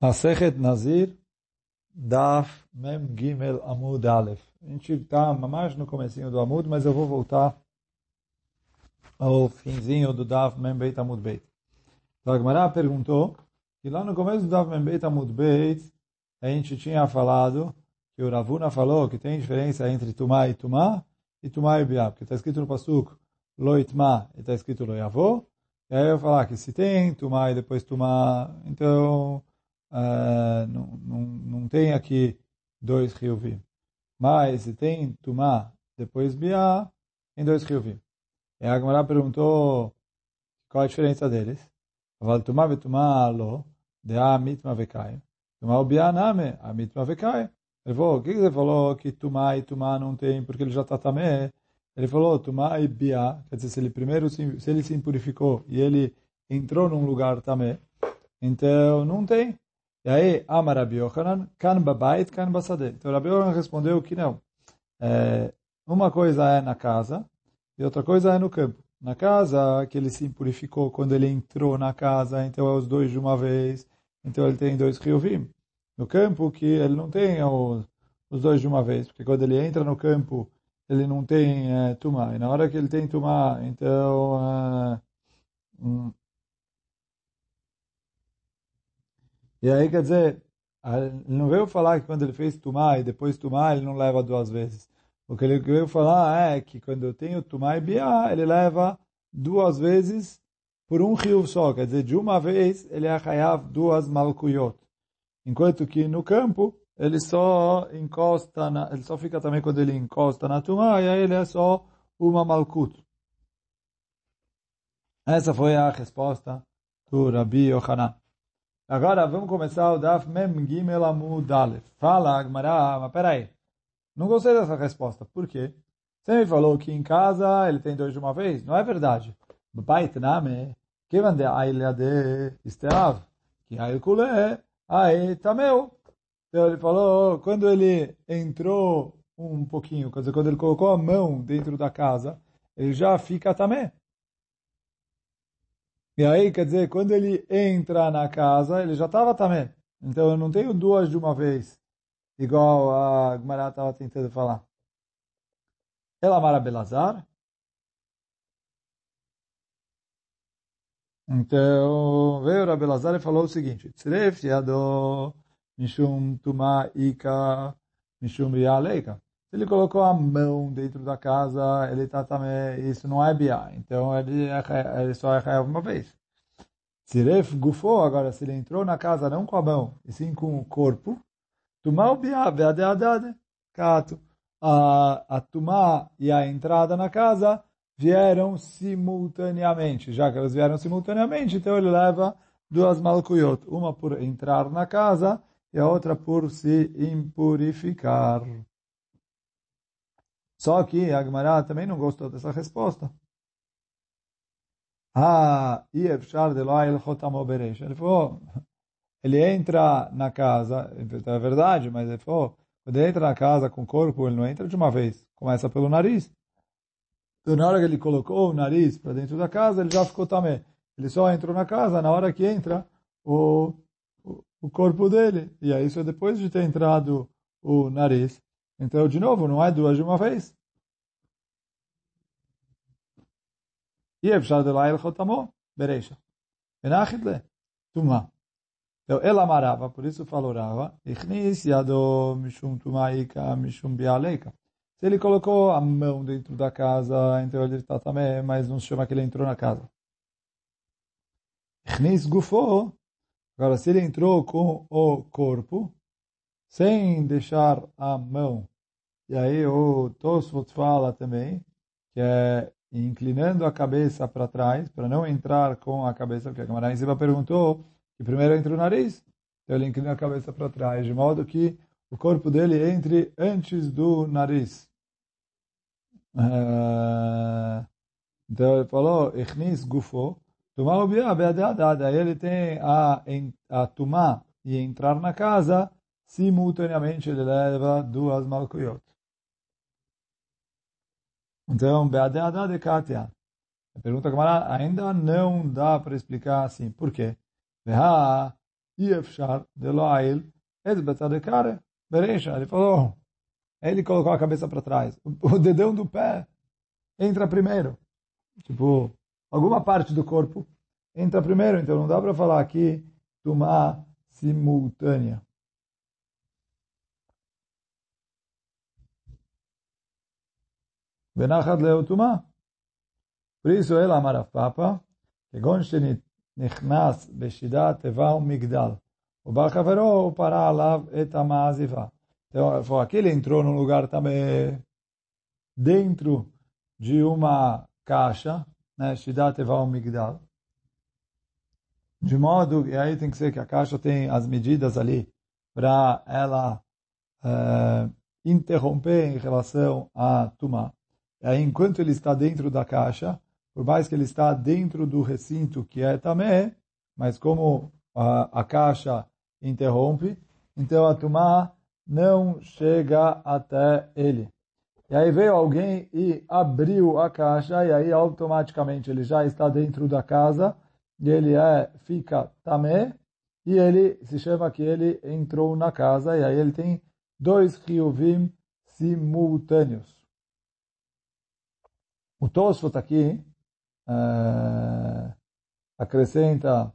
Masechet Nazir, Daf Mem Gimel Amud Aleph. A gente está mais no comecinho do Amud, mas eu vou voltar ao finzinho do Daf Mem Beit Amud Beit. Então a Gemara perguntou que lá no começo do Daf Mem Beit Amud Beit a gente tinha falado que o Ravuna falou que tem diferença entre Tumá e Tumá e Tumá e Biá, porque está escrito no Pasuk Loitma e está escrito Loyavô. E aí eu falar que se tem Tumá e depois Tumá, então uh, não, não, não tem aqui dois riovim. Mas se tem Tumá, depois Biá, tem dois riovim. E a Gemara perguntou qual a diferença deles. Aval Tumá ve Tumá lo, de a mitma vekai. Tumá o Biá name, a mitma vekai. Ele falou, o que você falou que Tumá e Tumá não tem, porque ele já está tamé? Ele falou, Tumá e Biá, quer dizer, se ele primeiro, se ele se impurificou e ele entrou num lugar tamé, então não tem. E aí, Amar Rabi Yochanan, kan babait, kan basadeh. Então, Rabi Yochanan respondeu que não. É, uma coisa é na casa e outra coisa é no campo. Na casa, que ele se impurificou quando ele entrou na casa, então é os dois de uma vez, então ele tem dois riovim. No campo, que ele não tem os, os dois de uma vez, porque quando ele entra no campo, ele não tem é, tumá. E na hora que ele tem tumá, então... É, E aí, quer dizer, ele não veio falar que quando ele fez Tumá e depois Tumá, ele não leva duas vezes. O que ele veio falar é que quando eu tenho Tumá e Biá, ele leva duas vezes por um rio só. Quer dizer, de uma vez, ele é duas Malkuyot. Enquanto que no campo, ele só encosta, na, ele só fica também quando ele encosta na Tumá, e aí ele é só uma Malkut. Essa foi a resposta do Rabi Yohanan. Agora vamos começar o Daf Mem Gimel Amud Aleph. Fala, Agmará, mas peraí. Não gostei dessa resposta. Por quê? Você me falou que em casa ele tem dois de uma vez. Não é verdade. Bait name, que vande a ilha de Esteav, que culé, aí tameu. Então ele falou, quando ele entrou um pouquinho, quer dizer, quando ele colocou a mão dentro da casa, ele já fica também. E aí, quer dizer, quando ele entra na casa, ele já estava também. Então, eu não tenho duas de uma vez, igual a Gmará estava tentando falar. Ela Mara Belazar. Então, veio o Belazar e falou o seguinte, Tzref yado mishum tuma ika mishum bialeika. Ele colocou a mão dentro da casa, ele está também, isso não é biá. Então ele, é, ele só é uma vez. Siref gufou, agora se ele entrou na casa não com a mão, e sim com o corpo, tumá o biá, beadeadade, cato. A, a e a entrada na casa vieram simultaneamente. Já que elas vieram simultaneamente, então ele leva duas malkuyot, uma por entrar na casa e a outra por se impurificar. Só que a Gemara também não gostou dessa resposta. Ah, Iefshar de Chotamo Beresh. Ele falou, ele entra na casa, é verdade, mas ele falou, quando ele entra na casa com o corpo, ele não entra de uma vez, começa pelo nariz. Então, na hora que ele colocou o nariz para dentro da casa, ele já ficou também. Ele só entrou na casa na hora que entra o, o, o corpo dele. E aí isso é depois de ter entrado o nariz. Então, de novo, não é duas de uma vez. E é Efshar de Lail Chotamó, Bereisha. Então, ele amarava, por isso falou Rava, Tumaika Bialeika. Se ele colocou a mão dentro da casa, então ele está também, mas não se chama que ele entrou na casa. Gufo. Agora, se ele entrou com o corpo, sem deixar a mão, e aí o Tosfot fala também, que é inclinando a cabeça para trás, para não entrar com a cabeça, porque a Gamara em perguntou que primeiro entra o nariz, então ele inclina a cabeça para trás, de modo que o corpo dele entre antes do nariz. Uh, então ele falou, Echnis gufo, Tumá ubia beadeadad. Aí ele tem a, a tumá e entrar na casa, simultaneamente ele leva duas malkuyot. Então, Beadeada de Katia. A pergunta Gamara ainda não dá para explicar assim. Por quê? Iefshar de Loail, Bereisha. Ele falou, ele colocou a cabeça para trás. O dedão do pé entra primeiro. Tipo, alguma parte do corpo entra primeiro. Então não dá para falar aqui Tumá simultânea. ונחת להו טומאה. פריסו אל אמר הפאפה, כגון שנכנס בשידה תיבה ומגדל, ובא חברו ופרה עליו את המעזיבה. Então, foi aqui ele entrou num lugar também dentro de uma caixa, né, Shidat Eval Migdal, de modo, e aí tem que ser que a caixa tem as medidas ali para ela é, interromper em relação a Tumá. Aí, enquanto ele está dentro da caixa, por mais que ele está dentro do recinto que é Tamé, mas como a, a caixa interrompe, então a Tumá não chega até ele. E aí veio alguém e abriu a caixa, e aí automaticamente ele já está dentro da casa, e ele é, fica tamé, e ele se chama que ele entrou na casa, e aí ele tem dois riuvim simultâneos. O Tosfot aqui uh, acrescenta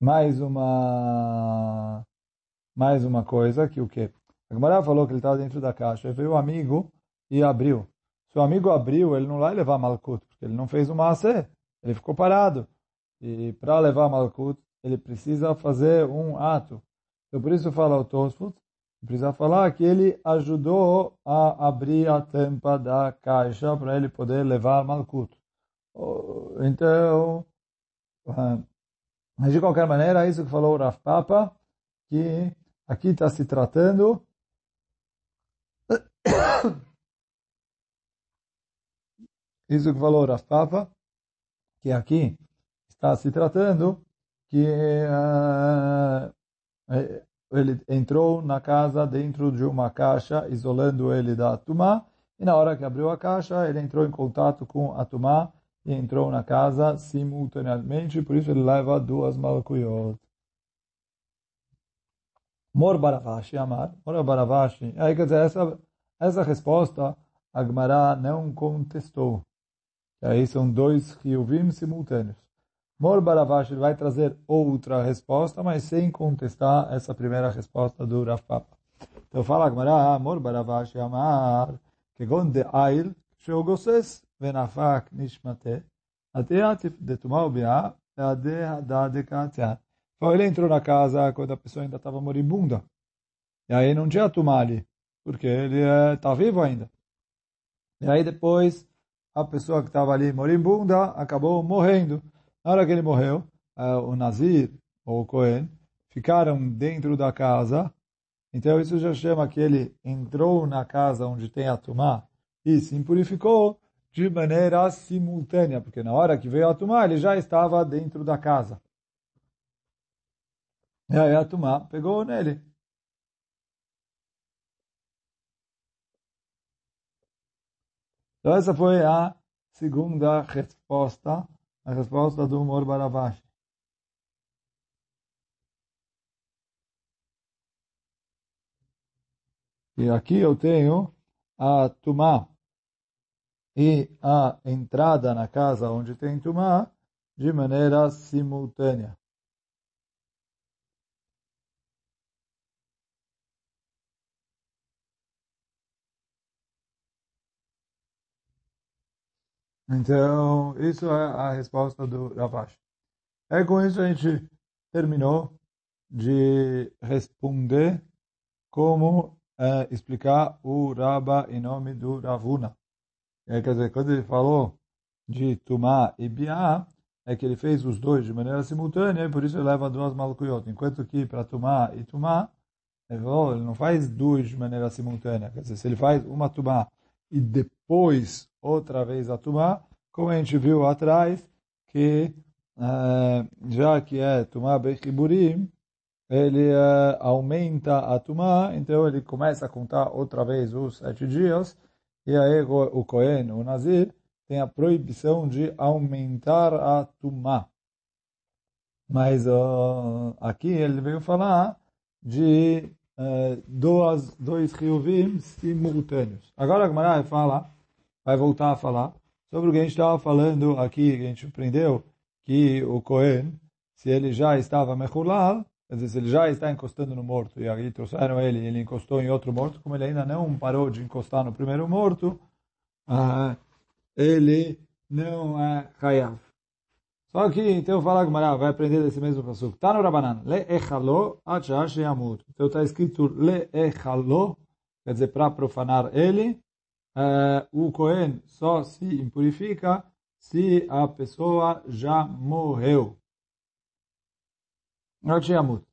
mais uma mais uma coisa, que o quê? A Gemara falou que ele estava dentro da caixa, e veio o amigo e abriu. Se o amigo abriu, ele não vai levar Malkut, porque ele não fez o Maaseh, ele ficou parado. E para levar Malkut, ele precisa fazer um ato. Então, por isso fala o Tosfot, precisa falar que ele ajudou a abrir a tampa da caixa para ele poder levar Malkut. Então, de qualquer maneira, é isso que falou o Rav Papa, que Aqui está se tratando isso que falou Rav Papa, que aqui está se tratando que uh, ele entrou na casa dentro de uma caixa, isolando ele da Tumá, e na hora que abriu a caixa, ele entrou em contato com a Tumá e entrou na casa simultaneamente, por isso ele leva duas malakuyot. Mor Baravashi Amar, Mor Baravashi. Aí, quer dizer, essa, essa resposta a Gemara não contestou. Aí são dois Ryuvim simultâneos. Mor Baravashi vai trazer outra resposta, mas sem contestar essa primeira resposta do Rav Papa. Então fala a Gemara, Mor Baravashi Amar, כגון דעיל שהוא גוסס ונפק נשמתה, התיעתיף דתומה וביאה, ועדי הדא דקעתיין. Então, ele entrou na casa quando a pessoa ainda estava moribunda. E aí não tinha tumali, porque ele está eh, vivo ainda. E aí depois, a pessoa que estava ali moribunda acabou morrendo. Na hora que ele morreu, eh, o Nazir, ou o Cohen, ficaram dentro da casa. Então isso já chama que ele entrou na casa onde tem a tumá e se impurificou de maneira simultânea, porque na hora que veio a tumá ele já estava dentro da casa. E aí a Tumá pegou nele. Então essa foi a segunda resposta, a resposta do Mor Baravashi. E aqui eu tenho a Tumá e a entrada na casa onde tem Tumá de maneira simultânea. Então, isso é a resposta do Ravash. É com isso a gente terminou de responder como é, explicar o Raba em nome do Ravuna. É, quer dizer, quando ele falou de Tumá e Biá, é que ele fez os dois de maneira simultânea e por isso ele leva duas malcuyot. Enquanto que para Tumá e Tumá, ele, falou, ele não faz duas de maneira simultânea. Quer dizer, se ele faz uma Tumá e depois outra vez a Tumá, como a gente viu atrás, que uh, já que é Tumá Bechiburim, ele uh, aumenta a Tumá, então ele começa a contar outra vez os sete dias, e aí o Cohen, o Nazir, tem a proibição de aumentar a Tumá. Mas uh, aqui ele veio falar de uh, dois, dois riovim simultâneos. Agora a Gemara vai falar, vai voltar a falar sobre o que a gente estava falando aqui, a gente aprendeu, que o Cohen, se ele já estava mechulal, quer dizer, se ele já está encostando no morto, e aí trouxeram ele, ele encostou em outro morto, como ele ainda não parou de encostar no primeiro morto, uh, ele não é chayav. Só que, então, fala Gemara, vai aprender desse mesmo passuco. Tá no Rabanan. Le echalo achash yamut. Então está escrito le echalo, quer dizer, para profanar ele. Uh, o Cohen só se impurifica se a pessoa já morreu. Achash yamut.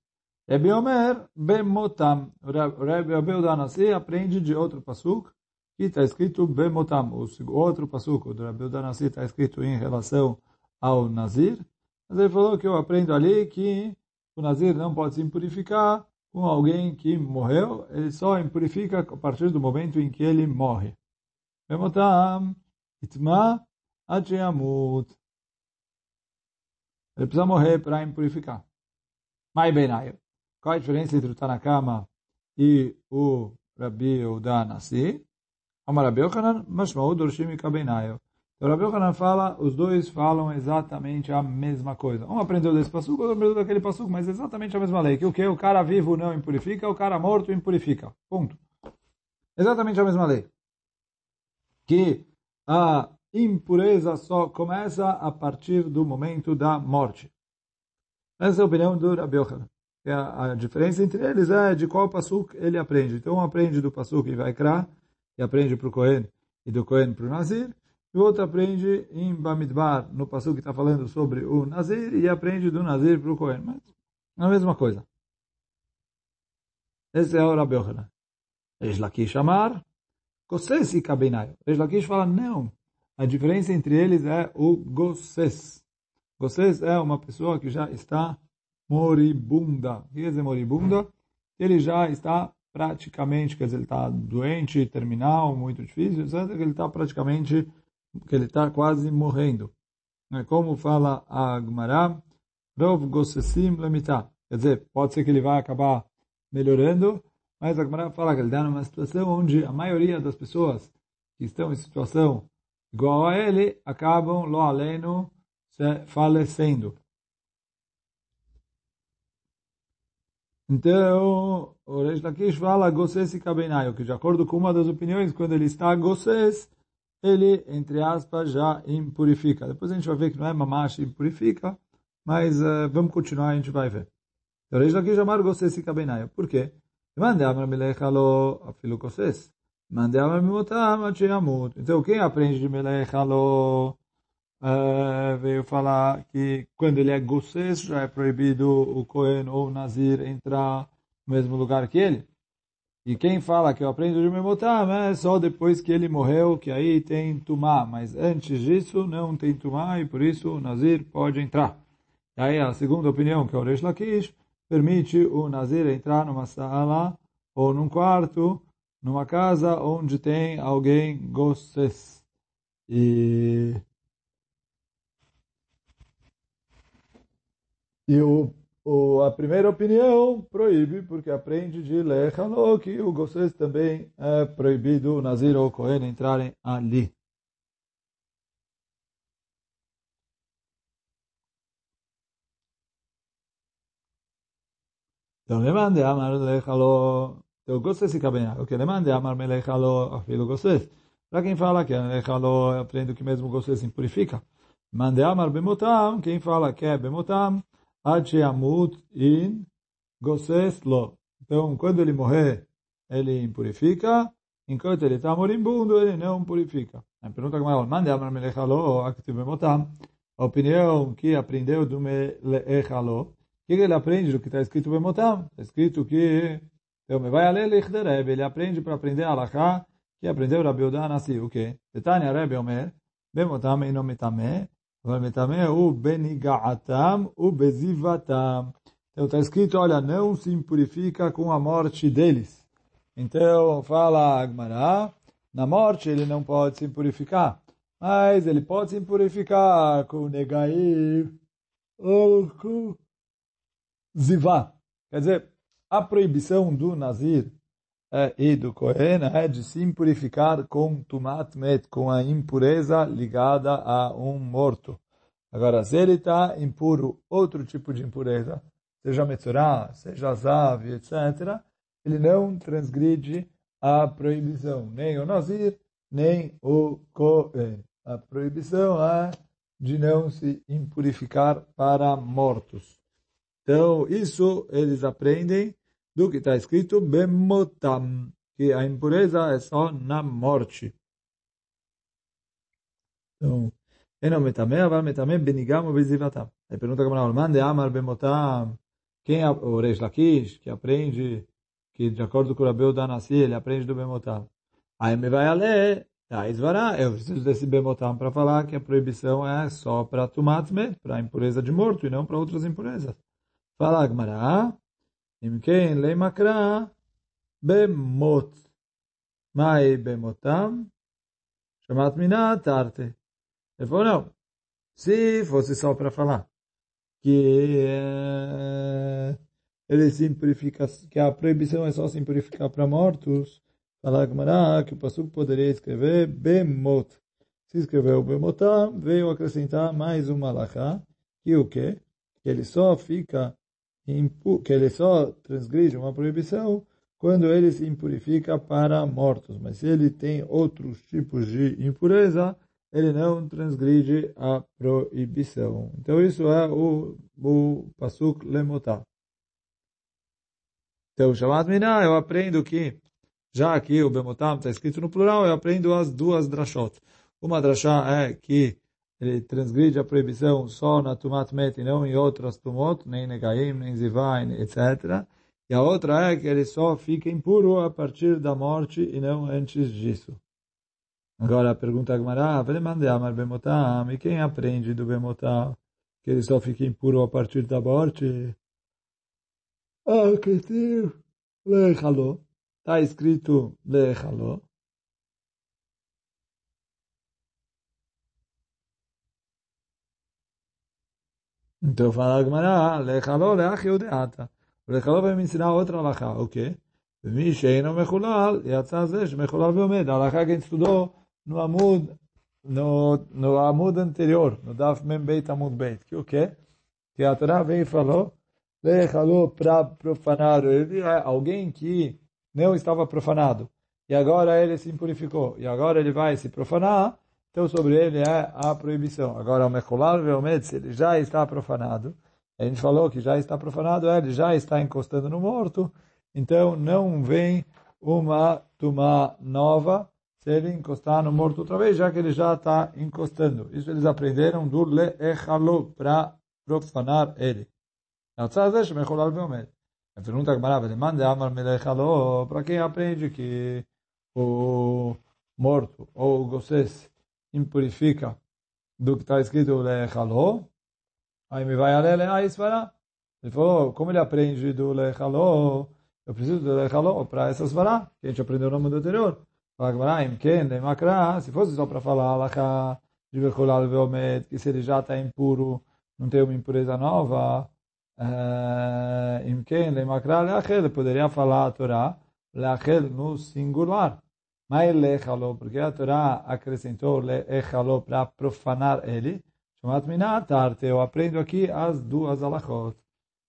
Rebbe Omer bemotam. Rebbe Odanasi aprende de outro passuco que está escrito bemotam. O outro passuco do Rebbe Odanasi está escrito em relação ao Nazir. Mas ele falou que eu aprendo ali que o Nazir não pode se impurificar com alguém que morreu, ele só impurifica a partir do momento em que ele morre. itma Ele precisa morrer para impurificar. Mai Benayo. Qual a diferença entre o Tanakama e o Rabi Uda Nasi? Amar Rabi Yochanan, Mashmaud Dorshim Kabenayo. O Rabi fala, os dois falam exatamente a mesma coisa. Um aprendeu desse passuco, outro aprendeu daquele passuco, mas exatamente a mesma lei. Que o que? O cara vivo não impurifica, o cara morto impurifica. Ponto. Exatamente a mesma lei. Que a impureza só começa a partir do momento da morte. Essa é a opinião do Rabi Yohanan. A, a diferença entre eles é de qual passuco ele aprende. Então, um aprende do passuco e vai crar, e aprende para o Cohen, e do Cohen para o Nazir, e o outro aprende em Bamidbar, no passo que está falando sobre o Nazir, e aprende do Nazir para o Cohen. Mas é a mesma coisa. Esse é o Rabi Yochanan. Reish Amar, Gosses e Kabeinayo. Reish fala, não. A diferença entre eles é o Gosses. Gosses é uma pessoa que já está moribunda. O que quer dizer moribunda? Ele já está praticamente, quer dizer, ele está doente, terminal, muito difícil, etc. Ele está praticamente que ele está quase morrendo. É como fala a Gemara, Rov Gossesim Lemitah. Quer dizer, pode ser que ele vai acabar melhorando, mas a Gemara fala que ele está numa situação onde a maioria das pessoas que estão em situação igual a ele acabam, lo aleno, falecendo. Então, o Reish Lakish fala Gosses e que de acordo com uma das opiniões, quando ele está Gosses, ele, entre aspas, já impurifica. Depois a gente vai ver que não é mamash impurifica, mas uh, vamos continuar, a gente vai ver. Então, Reish Lakish amar gosses e kabenayo. Por quê? Mande amar melecha lo afilu. Mande amar mimotam amut. Então, quem aprende de melecha lo uh, veio falar que quando ele é gosses, já é proibido o Cohen ou o Nazir entrar no mesmo lugar que ele. E quem fala que eu aprendo de Memotam é só depois que ele morreu, que aí tem Tumá. Mas antes disso não tem Tumá e por isso o Nazir pode entrar. E aí a segunda opinião, que é o Reish Lakish, permite o Nazir entrar numa sala ou num quarto, numa casa onde tem alguém gosses. E... E o o, a primeira opinião proíbe, porque aprende de Lechalo que o vocês também é proibido o Nazir ou o Cohen entrarem ali. Então, Lemande Amar Lechalo. Então, Gosses e Cabenhar. O que Lemande Amar Melechalo, afilo Gosses. Para quem fala que Lechalo aprende que mesmo Gosses impurifica. Mande Amar Bemotam. Quem fala que é Bemotam. Ad in Gosses lo. Então, quando ele morrer, ele impurifica. Enquanto ele está moribundo, ele não purifica. A pergunta que mais mande amar melechalo, motam. A opinião que aprendeu do melechalo. Que ele aprende do que está escrito bemotam? Está escrito que então, me vai a ler ele aprende para aprender a alahá, que aprendeu Rabi Uda Nasi, o quê? Detania Rebbe Omer, bemotam e não metame, o o bezivatam. Então está escrito, olha, não se impurifica com a morte deles. Então fala Agmará, na morte ele não pode se impurificar, mas ele pode se impurificar com negair ou com zivá. Quer dizer, a proibição do nazir e do Kohen é de se impurificar com tumat met, com a impureza ligada a um morto. Agora, se ele está impuro, outro tipo de impureza, seja metzorah, seja zav, etc., ele não transgride a proibição, nem o Nazir, nem o Kohen. A proibição é de não se impurificar para mortos. Então, isso eles aprendem do que está escrito Bemotam, que a impureza é só na morte. Então, Eno metame, metame benigam bezivatam. Aí pergunta como mande amar bemotam. Quem, o Reish Lakish, que aprende, que de acordo com o Rabeu Danassi, ele aprende do bemotam. Aí me vai a ler, tá, esvará, eu preciso desse bemotam para falar que a proibição é só para tumatme, para impureza de morto, e não para outras impurezas. Fala Agmará, אם כן, למקרא במות. מהי במותם? Chamat miná tarte. Ele falou, não. Se fosse só para falar que é, ele simplifica, que a proibição é só simplificar para mortos, falar que o Passuco poderia escrever bemot. Se escreveu bemotam, veio acrescentar mais uma alahá, que o quê? Que ele só fica que ele só transgride uma proibição quando ele se impurifica para mortos. Mas se ele tem outros tipos de impureza, ele não transgride a proibição. Então isso é o, o Pasuk Lemotá. Então, chamado Miná, eu aprendo que, já que o Bemotam está escrito no plural, eu aprendo as duas drashot. Uma drashá é que ele transgride a proibição só na Tumat Met e não em outras Tumot, nem Negaim, nem Zivain, etc. E a outra é que ele só fica impuro a partir da morte e não antes disso. Agora a pergunta Agmará, Amar Bemotam, e quem aprende do Bemotam que ele só fica impuro a partir da morte? Ah, que. Está escrito Lechaló. Então fala a Gemara, lechaló leach yudeata. O lechaló vai me ensinar outra alahá, o quê? ומי שאינו מחולל, יצא זה שמחולל ועומד. ההלכה que a gente estudou no Amud, no, no Amud anterior, no Daf Mem Beit Amud Beit. Que o quê? Que a Torá veio e falou, lechaló para profanar. Ele é alguém que não estava profanado. E agora ele se impurificou. E agora ele vai se profanar. então, sobre ele é a proibição. Agora, o Veomed, se ele já está profanado, a gente falou que já está profanado, ele já está encostando no morto, então não vem uma tuma nova se ele encostar no morto outra vez, já que ele já está encostando. Isso eles aprenderam do Le'echalo, para profanar ele. A pergunta que maravilha, manda amar melechalo, para quem aprende que o morto ou o gosses impurifica do que está escrito Lechaló, aí me vai a ler a Isvará. Ele falou, como ele aprende do Lechaló, eu preciso do Lechaló para essa Svará, que a gente aprendeu no mundo anterior. Se fosse só para falar de que se ele já está impuro, não tem uma impureza nova, Imken, Leachel, poderia falar a Torá, no singular. Mas lechalo, porque a Torá acrescentou lechalo para profanar ele. Chamat minat arte. Eu aprendo aqui as duas alachot.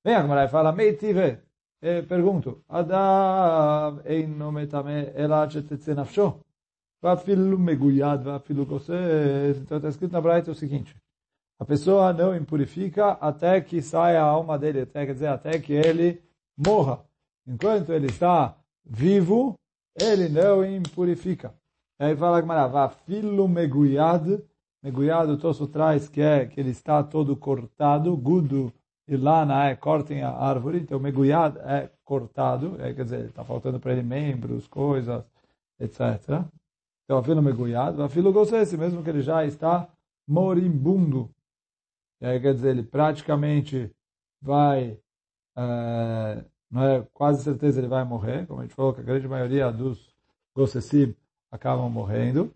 Vem a Gemara e fala, meitive. Pergunto, Adam eino metame ela chetetze nafsho. Vafilu meguyad, vafilu gosses. Então está escrito na Braita o seguinte. A pessoa não impurifica até que saia a alma dele, até, quer dizer, até que ele morra. Enquanto ele está vivo, ele não impurifica. Aí fala que Marava, filo meguyad, meguyad o tosso traz que é que ele está todo cortado, gudo e lana é cortem a árvore, então meguyad é cortado, é, quer dizer, está faltando para ele membros, coisas, etc. Então, a filo meguyad, a filo gossesse, mesmo que ele já está moribundo. É, quer dizer, ele praticamente vai é, não é quase certeza ele vai morrer, como a gente falou que a grande maioria dos gossessim acabam morrendo.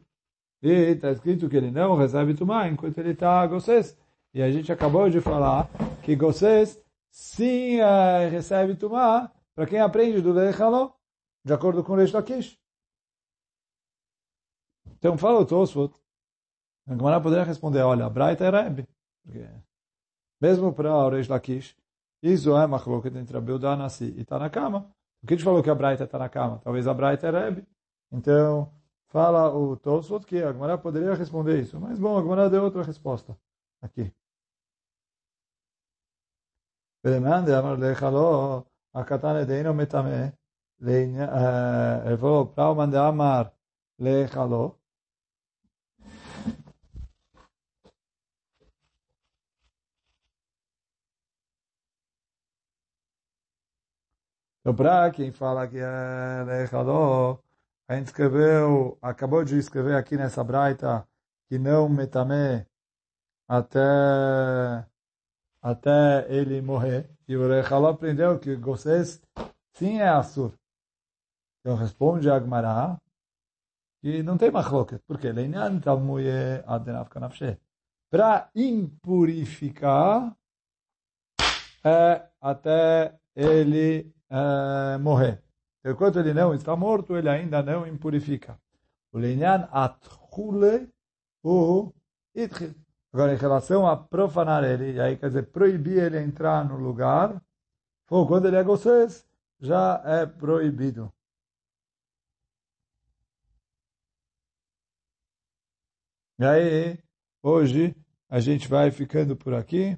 E está escrito que ele não recebe tumá enquanto ele está gosses. E a gente acabou de falar que Gosses sim uh, recebe Tumá para quem aprende do Lechaló, de acordo com o Reish Lakish. Então fala o Tosfot, a Gemara poderia responder, olha, a Braita é Rebbe. Mesmo para o Reish Lakish, isso é machloket entre Abelda Anassi e tá Tanakama. O que a gente falou que a Braita tá é Tanakama? Talvez a Braita é Rebbe. Então, fala o Tosfot que a Gemara poderia responder isso. Mas, bom, a Gemara deu outra resposta aqui. Peremande amar lechalo akatane metame. Ele falou, eh, prau mande amar lechalo. Então, para quem fala que é Lechaló, a gente escreveu, acabou de escrever aqui nessa braita que não metame até até ele morrer. E o Rechaló aprendeu que vocês sim é Assur. Então responde a Agmará que não tem machloket. Por quê? Leinyan talmuye adenav kanafshe. Para impurificar é até ele é, morrer. Enquanto ele não está morto, ele ainda não impurifica. O leinyan atchule o itchil. Agora, em relação a profanar ele, aí quer dizer, proibir ele entrar no lugar, ou quando ele é gocês, já é proibido. E aí, hoje, a gente vai ficando por aqui.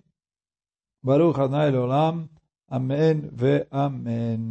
Baruch Hanai Olam. Amen ve'amen.